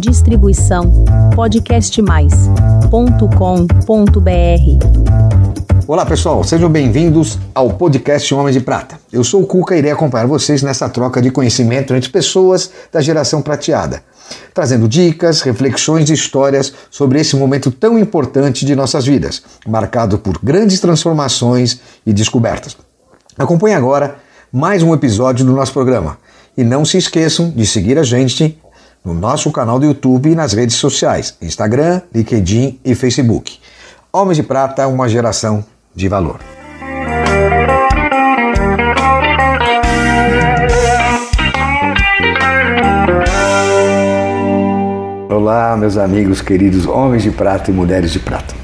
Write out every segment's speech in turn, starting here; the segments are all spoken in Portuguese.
Distribuição podcastmais.com.br. Olá pessoal, sejam bem-vindos ao podcast Homem de Prata. Eu sou o Cuca e irei acompanhar vocês nessa troca de conhecimento entre pessoas da geração prateada, trazendo dicas, reflexões e histórias sobre esse momento tão importante de nossas vidas, marcado por grandes transformações e descobertas. Acompanhe agora mais um episódio do nosso programa. E não se esqueçam de seguir a gente no nosso canal do YouTube e nas redes sociais, Instagram, LinkedIn e Facebook. Homens de Prata, uma geração de valor. Olá, meus amigos queridos homens de prata e mulheres de prata.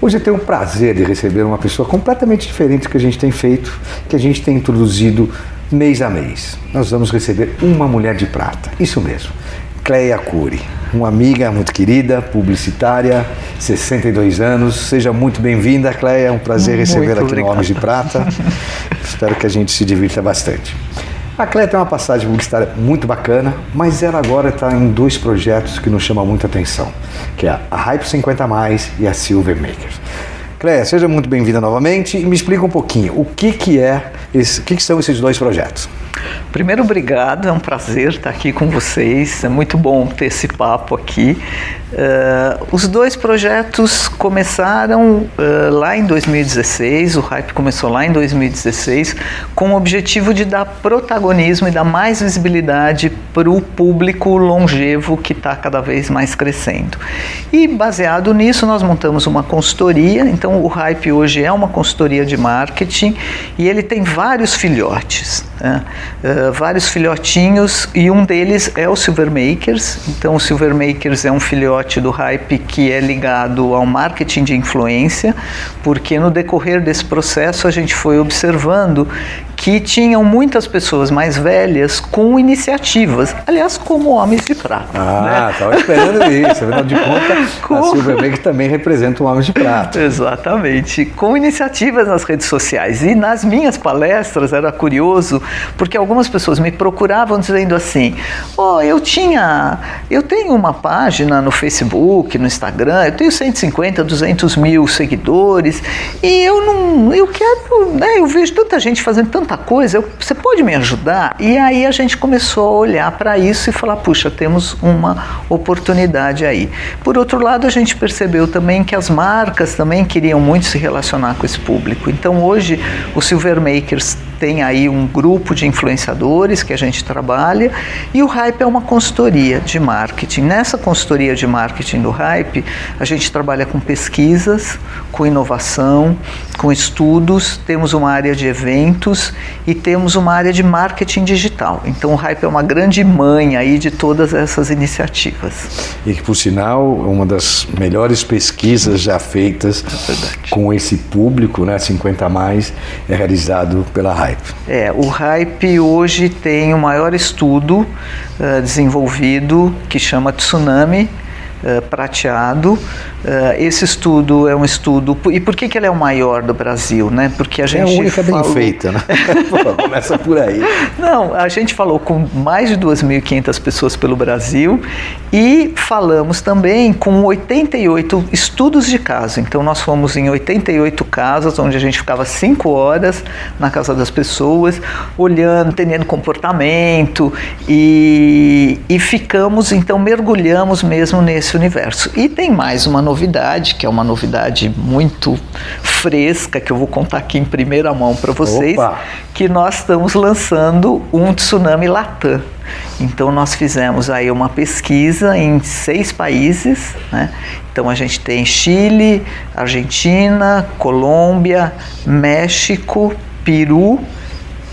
Hoje eu tenho o prazer de receber uma pessoa completamente diferente do que a gente tem feito, que a gente tem introduzido mês a mês. Nós vamos receber uma mulher de prata. Isso mesmo. Cleia Cury, uma amiga muito querida, publicitária, 62 anos. Seja muito bem-vinda, Cleia. É um prazer recebê-la aqui no Homens de Prata. Espero que a gente se divirta bastante. A Cleia tem uma passagem publicitária muito bacana, mas ela agora está em dois projetos que nos chamam muita atenção, que é a Hype 50 Mais e a Silver Makers. Cleia, seja muito bem-vinda novamente e me explica um pouquinho o que, que é esse, o que, que são esses dois projetos. Primeiro, obrigado, é um prazer estar aqui com vocês, é muito bom ter esse papo aqui. Uh, os dois projetos começaram uh, lá em 2016, o Hype começou lá em 2016, com o objetivo de dar protagonismo e dar mais visibilidade para o público longevo que está cada vez mais crescendo. E baseado nisso, nós montamos uma consultoria, então o Hype hoje é uma consultoria de marketing e ele tem vários filhotes. Né? Uh, vários filhotinhos e um deles é o Silver Makers. Então, o Silver Makers é um filhote do Hype que é ligado ao marketing de influência, porque no decorrer desse processo a gente foi observando que tinham muitas pessoas mais velhas com iniciativas, aliás, como homens de prata. Ah, estava né? esperando isso. Afinal de contas, com... a Silverbank também representa um homem de prata. Exatamente. Com iniciativas nas redes sociais. E nas minhas palestras era curioso, porque algumas pessoas me procuravam dizendo assim: oh, eu tinha, eu tenho uma página no Facebook, no Instagram, eu tenho 150, 200 mil seguidores, e eu não, eu quero, né, eu vejo tanta gente fazendo tanta coisa, eu, você pode me ajudar? E aí a gente começou a olhar para isso e falar, puxa, temos uma oportunidade aí. Por outro lado, a gente percebeu também que as marcas também queriam muito se relacionar com esse público. Então hoje o Silver Makers tem aí um grupo de influenciadores que a gente trabalha e o Hype é uma consultoria de marketing. Nessa consultoria de marketing do Hype, a gente trabalha com pesquisas, com inovação, com estudos, temos uma área de eventos e temos uma área de marketing digital. Então o Hype é uma grande mãe aí de todas essas iniciativas. E que por sinal, uma das melhores pesquisas já feitas é com esse público, né, 50 a mais, é realizado pela Hype. Hype? É, o Hype hoje tem o maior estudo uh, desenvolvido que chama Tsunami uh, Prateado, Uh, esse estudo é um estudo. E por que, que ele é o maior do Brasil? Né? Porque a gente. É a única falou... bem feita, né? Pô, começa por aí. Não, a gente falou com mais de 2.500 pessoas pelo Brasil e falamos também com 88 estudos de caso. Então, nós fomos em 88 casas, onde a gente ficava 5 horas na casa das pessoas, olhando, entendendo comportamento e, e ficamos, então, mergulhamos mesmo nesse universo. E tem mais uma novidade, que é uma novidade muito fresca, que eu vou contar aqui em primeira mão para vocês, Opa. que nós estamos lançando um Tsunami Latam. Então nós fizemos aí uma pesquisa em seis países, né? Então a gente tem Chile, Argentina, Colômbia, México, Peru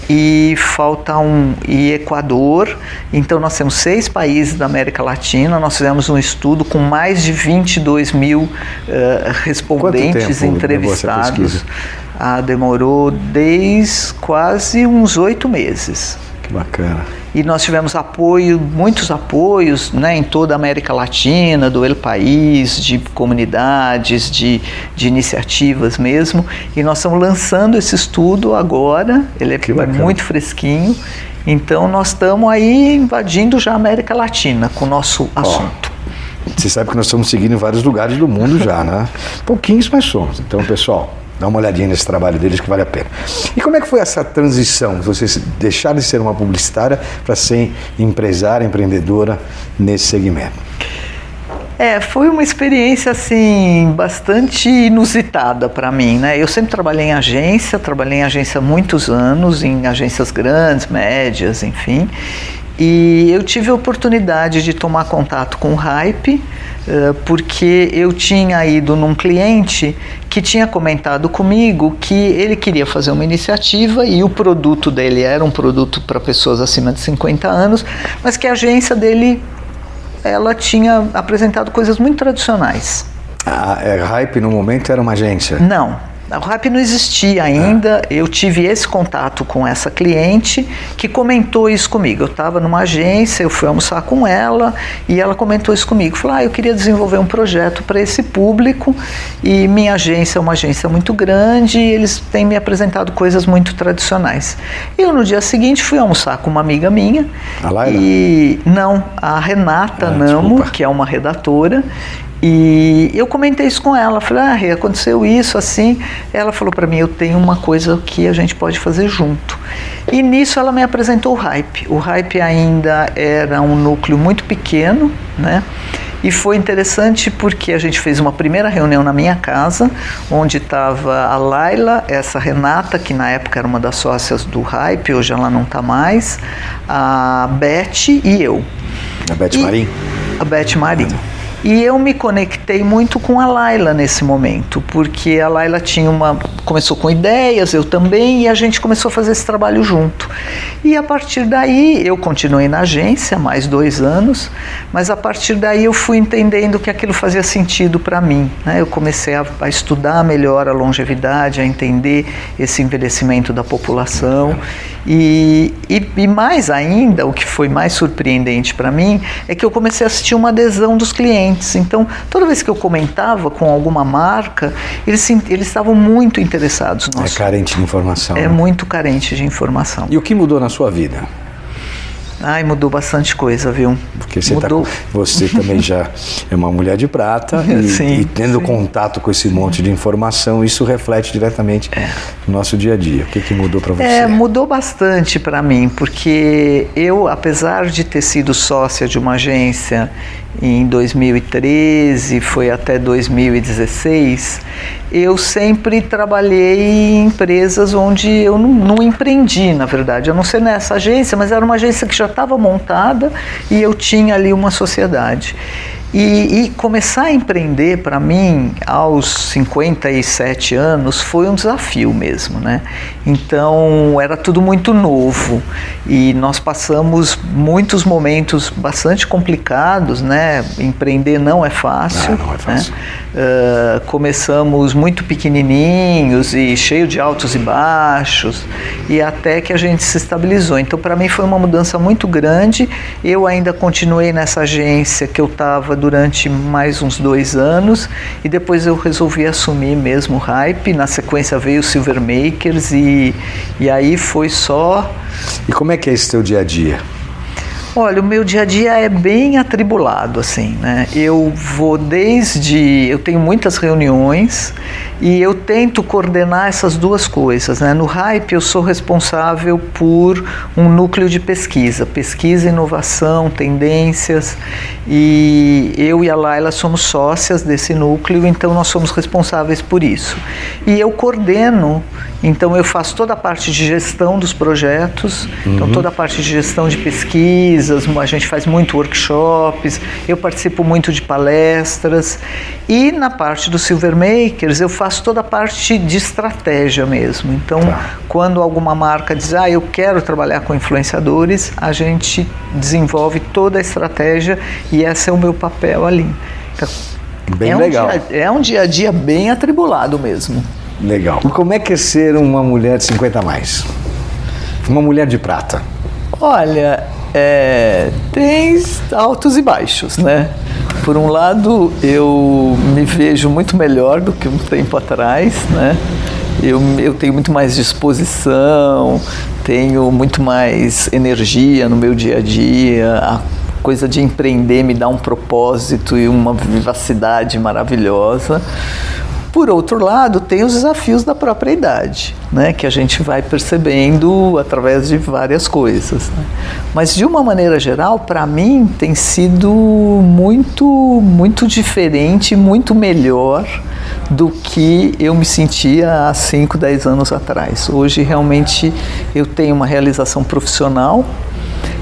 e falta um e Equador. Então nós temos seis países da América Latina. Nós fizemos um estudo com mais de 22 mil uh, respondentes entrevistados. Ah, demorou desde quase uns oito meses. Que bacana. E nós tivemos apoio, muitos apoios né, em toda a América Latina, do El País, de comunidades, de, de iniciativas mesmo. E nós estamos lançando esse estudo agora, ele é muito fresquinho. Então nós estamos aí invadindo já a América Latina com o nosso assunto. Você sabe que nós estamos seguindo em vários lugares do mundo já, né? Pouquinhos, mas somos. Então, pessoal, dá uma olhadinha nesse trabalho deles que vale a pena. E como é que foi essa transição? Você deixar de ser uma publicitária para ser empresária, empreendedora nesse segmento? É, foi uma experiência assim bastante inusitada para mim, né? Eu sempre trabalhei em agência, trabalhei em agência muitos anos, em agências grandes, médias, enfim. E eu tive a oportunidade de tomar contato com o Hype, eh, porque eu tinha ido num cliente que tinha comentado comigo que ele queria fazer uma iniciativa e o produto dele era um produto para pessoas acima de 50 anos, mas que a agência dele ela tinha apresentado coisas muito tradicionais. A é, Hype no momento era uma agência? Não, o RAP não existia ainda. Ah. Eu tive esse contato com essa cliente que comentou isso comigo. Eu estava numa agência, eu fui almoçar com ela e ela comentou isso comigo. Falou: ah, eu queria desenvolver um projeto para esse público e minha agência é uma agência muito grande e eles têm me apresentado coisas muito tradicionais. Eu no dia seguinte fui almoçar com uma amiga minha. A Laila? E não, a Renata ah, Namo, desculpa. que é uma redatora, e eu comentei isso com ela, falei, ah, Rê, aconteceu isso assim. Ela falou para mim, eu tenho uma coisa que a gente pode fazer junto. E nisso ela me apresentou o Hype. O Hype ainda era um núcleo muito pequeno, né? E foi interessante porque a gente fez uma primeira reunião na minha casa, onde estava a Laila, essa Renata, que na época era uma das sócias do Hype, hoje ela não está mais, a Beth e eu. A Beth Marim? A Beth Marim. E eu me conectei muito com a Laila nesse momento, porque a Laila tinha uma começou com ideias, eu também, e a gente começou a fazer esse trabalho junto. E a partir daí eu continuei na agência mais dois anos, mas a partir daí eu fui entendendo que aquilo fazia sentido para mim. Né? Eu comecei a, a, estudar melhor a longevidade, a entender esse envelhecimento da população e, e, e mais ainda, o que foi mais surpreendente para mim é que eu comecei a assistir uma adesão dos clientes clientes. Então, toda vez que eu comentava com alguma marca, eles, eles estavam muito interessados. No é carente de informação. É né? muito carente de informação. E o que mudou na sua vida? Ai, mudou bastante coisa, viu? Porque você, mudou. Tá, você também já é uma mulher de prata e, sim, e tendo sim. contato com esse monte de informação, isso reflete diretamente é. no nosso dia a dia. O que, que mudou para você? É, mudou bastante para mim, porque eu, apesar de ter sido sócia de uma agência em 2013, foi até 2016, eu sempre trabalhei em empresas onde eu não, não, empreendi, na verdade. Eu não sei nessa agência, mas era uma agência que já estava montada e eu tinha ali uma sociedade. E, e, começar a empreender para mim aos 57 anos foi um desafio mesmo, né? Então era tudo muito novo e nós passamos muitos momentos bastante complicados, né? Empreender não é fácil. Não, não é fácil. Né? Uh, começamos muito pequenininhos e cheio de altos e baixos e até que a gente se estabilizou. Então para mim foi uma mudança muito grande. Eu ainda continuei nessa agência que eu estava durante mais uns dois anos e depois eu resolvi assumir mesmo o hype. Na sequência veio o Silver Makers e, e aí foi só. E como é que é esse teu dia a dia? Olha, o meu dia a dia é bem atribulado, assim, né? Eu vou desde. Eu tenho muitas reuniões e eu tento coordenar essas duas coisas, né? No Hype, eu sou responsável por um núcleo de pesquisa, pesquisa, inovação, tendências, e eu e a Laila somos sócias desse núcleo, então nós somos responsáveis por isso. E eu coordeno então eu faço toda a parte de gestão dos projetos, então, uhum. então toda a parte de gestão de pesquisas, a gente faz muito workshops, eu participo muito de palestras e na parte do Silver Makers eu faço toda a parte de estratégia mesmo. Então tá. quando alguma marca diz, ah, eu quero trabalhar com influenciadores, a gente desenvolve toda a estratégia e esse é o meu papel ali. Então, bem é legal. Um dia, é um dia a dia bem atribulado mesmo. Legal. E como é que é ser uma mulher de 50 a mais? Uma mulher de prata? Olha, é, tem altos e baixos, né? Por um lado, eu me vejo muito melhor do que um tempo atrás, né? Eu, eu tenho muito mais disposição, tenho muito mais energia no meu dia a dia, coisa de empreender me dá um propósito e uma vivacidade maravilhosa. Por outro lado, tem os desafios da própria idade, né, que a gente vai percebendo através de várias coisas. Né? Mas de uma maneira geral, para mim tem sido muito, muito diferente, muito melhor do que eu me sentia há 5, 10 anos atrás. Hoje realmente eu tenho uma realização profissional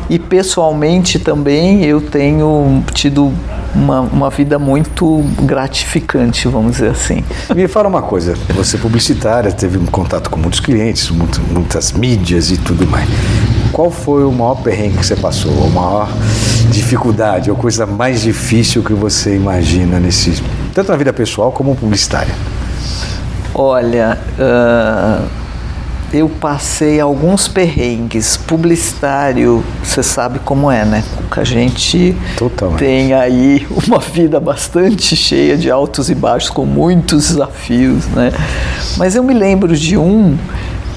e pessoalmente também eu tenho tido uma, uma vida muito gratificante, vamos dizer assim. Me fala uma coisa, você é publicitária, teve um contato com muitos clientes, muito, muitas mídias e tudo mais. Qual foi o maior perrengue que você passou, a maior dificuldade, ou coisa mais difícil que você imagina nesse, tanto na vida pessoal como publicitária? Olha, uh eu passei alguns perrengues. Publicitário, você sabe como é, né? A gente Totalmente. tem aí uma vida bastante cheia de altos e baixos, com muitos desafios, né? Mas eu me lembro de um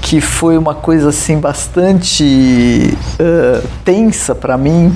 que foi uma coisa assim bastante uh, tensa para mim,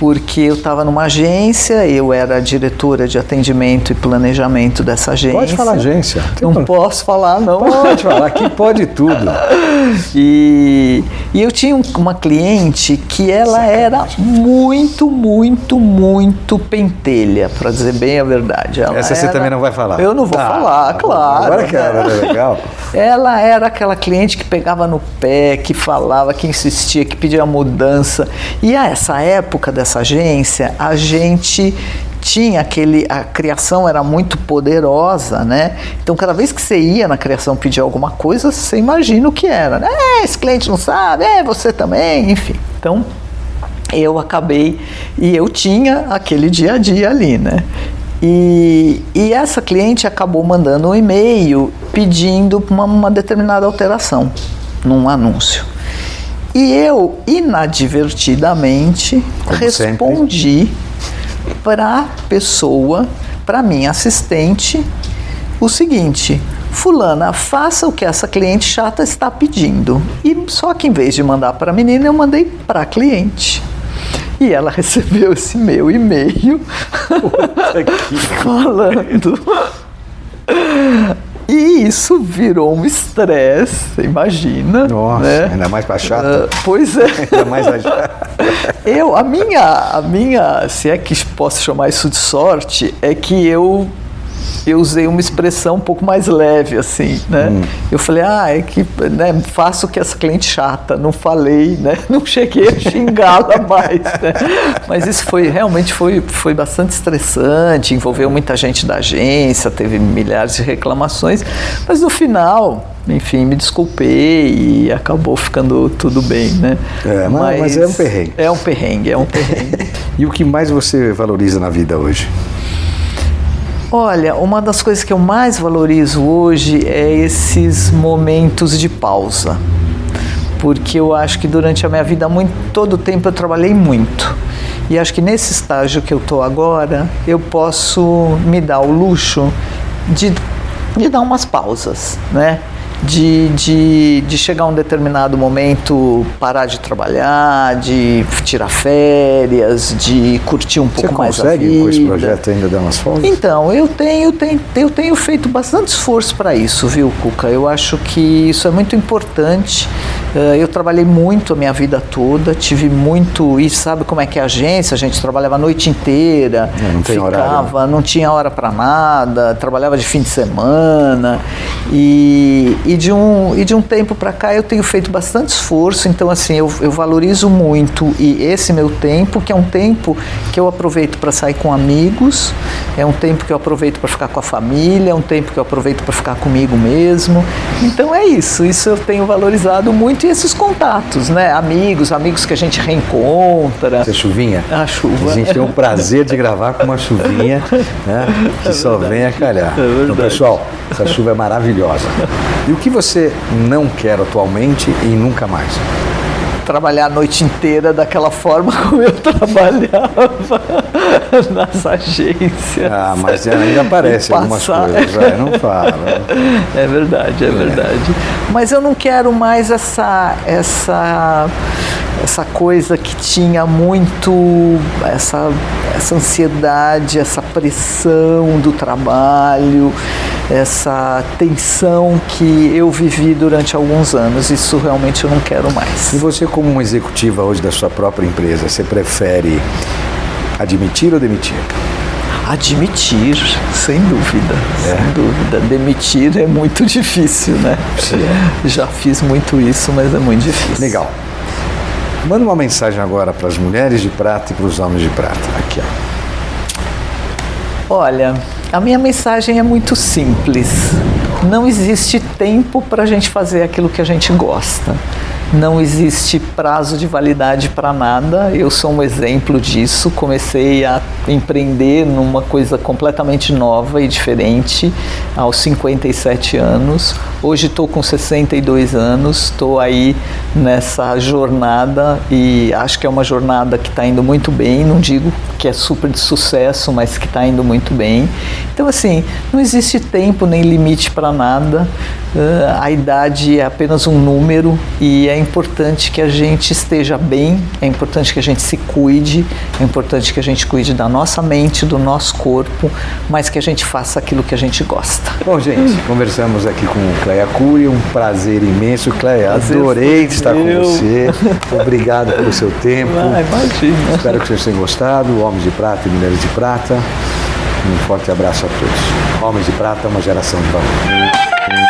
porque eu estava numa agência, eu era diretora de atendimento e planejamento dessa agência. Pode falar agência. Não tem posso falar, não. Pode falar, aqui pode tudo. E, e eu tinha uma cliente que ela era muito, muito, muito pentelha, para dizer bem a verdade. Ela Essa era... você também não vai falar. Eu não vou ah, falar, claro. Agora que era legal. Ela era aquela cliente que pegava no pé, que falava, que insistia, que pedia mudança. E a essa época dessa essa agência, a gente tinha aquele a criação era muito poderosa, né? Então cada vez que você ia na criação pedir alguma coisa, você imagina o que era, né? É, esse cliente não sabe, é você também, enfim. Então eu acabei e eu tinha aquele dia a dia ali, né? E, e essa cliente acabou mandando um e-mail pedindo uma, uma determinada alteração num anúncio. E eu, inadvertidamente, Como respondi para a pessoa, para minha assistente, o seguinte: Fulana, faça o que essa cliente chata está pedindo. E só que em vez de mandar para a menina, eu mandei para a cliente. E ela recebeu esse meu e-mail falando e isso virou um estresse, imagina. Nossa, né? ainda mais para chata. Uh, pois é. ainda mais a chata. Eu, a minha, a minha, se é que posso chamar isso de sorte, é que eu eu usei uma expressão um pouco mais leve, assim, né? Hum. Eu falei, ah, é que né, faço que essa cliente chata, não falei, né? Não cheguei a xingá-la mais, né? Mas isso foi, realmente foi, foi bastante estressante, envolveu muita gente da agência, teve milhares de reclamações, mas no final, enfim, me desculpei e acabou ficando tudo bem, né? É, mas, mas é um perrengue. É um perrengue, é um perrengue. e o que mais você valoriza na vida hoje? Olha, uma das coisas que eu mais valorizo hoje é esses momentos de pausa. Porque eu acho que durante a minha vida, muito, todo o tempo eu trabalhei muito. E acho que nesse estágio que eu estou agora, eu posso me dar o luxo de, de dar umas pausas, né? De, de, de chegar a um determinado momento, parar de trabalhar, de tirar férias, de curtir um pouco mais a vida. Você consegue com esse projeto ainda dar umas folgas? Então, eu tenho, tenho, eu tenho feito bastante esforço para isso, viu, Cuca? Eu acho que isso é muito importante. Eh, eu trabalhei muito a minha vida toda, tive muito. E sabe como é que é a agência? A gente trabalhava a noite inteira, é, não, ficava, horário, né? não tinha hora para nada, trabalhava de fim de semana. E, e de um, e de um tempo para cá eu tenho feito bastante esforço, então assim, eu, eu valorizo muito e esse meu tempo, que é um tempo que eu aproveito para sair com amigos, é um tempo que eu aproveito para ficar com a família, é um tempo que eu aproveito para ficar comigo mesmo. Então é isso, isso eu tenho valorizado muito esses contatos, né? Amigos, amigos que a gente reencontra. Você chuvinha? A chuva. A gente tem o prazer de gravar com uma chuvinha, né? Que é só vem a calhar. É então, pessoal, essa chuva é maravilhosa. E o que você não quer atualmente e nunca mais? Trabalhar a noite inteira daquela forma como eu trabalhava nas agências. Ah, mas ainda aparece algumas coisas, é, não fala. É verdade, é, é, verdade. Mas eu não quero mais essa, essa, essa coisa que tinha muito essa, essa ansiedade, essa pressão do trabalho, essa tensão que eu vivi durante alguns anos. Isso realmente eu não quero mais. E você, como uma executiva hoje da sua própria empresa, você prefere admitir ou demitir? Admitir, sem dúvida, é. sem dúvida. Demitir é muito difícil, né? Sim. Já fiz muito isso, mas é muito difícil. Legal. Manda uma mensagem agora para as mulheres de prata e para os homens de prata. Aqui, ó. Olha, a minha mensagem é muito simples. Não existe tempo para a gente fazer aquilo que a gente gosta não existe prazo de validade para nada. Eu sou um exemplo disso. Comecei a empreender numa coisa completamente nova e diferente aos 57 anos. Hoje estou com 62 anos, estou aí nessa jornada e acho que é uma jornada que está indo muito bem. Não digo que é super de sucesso, mas que está indo muito bem. Então, assim, não existe tempo nem limite para nada. A idade é apenas um número e é importante que a gente esteja bem, é importante que a gente se cuide, é importante que a gente cuide da nossa mente, do nosso corpo, mas que a gente faça aquilo que a gente gosta. Bom, gente, conversamos aqui com Cleia Cury, um prazer imenso. Cleia, adorei estar com você. Obrigado pelo seu tempo. Ah, imagina. Espero que vocês tenham gostado. Homens de Prata e Mulheres de Prata. Um forte abraço a todos. Homens de Prata, uma geração de valor.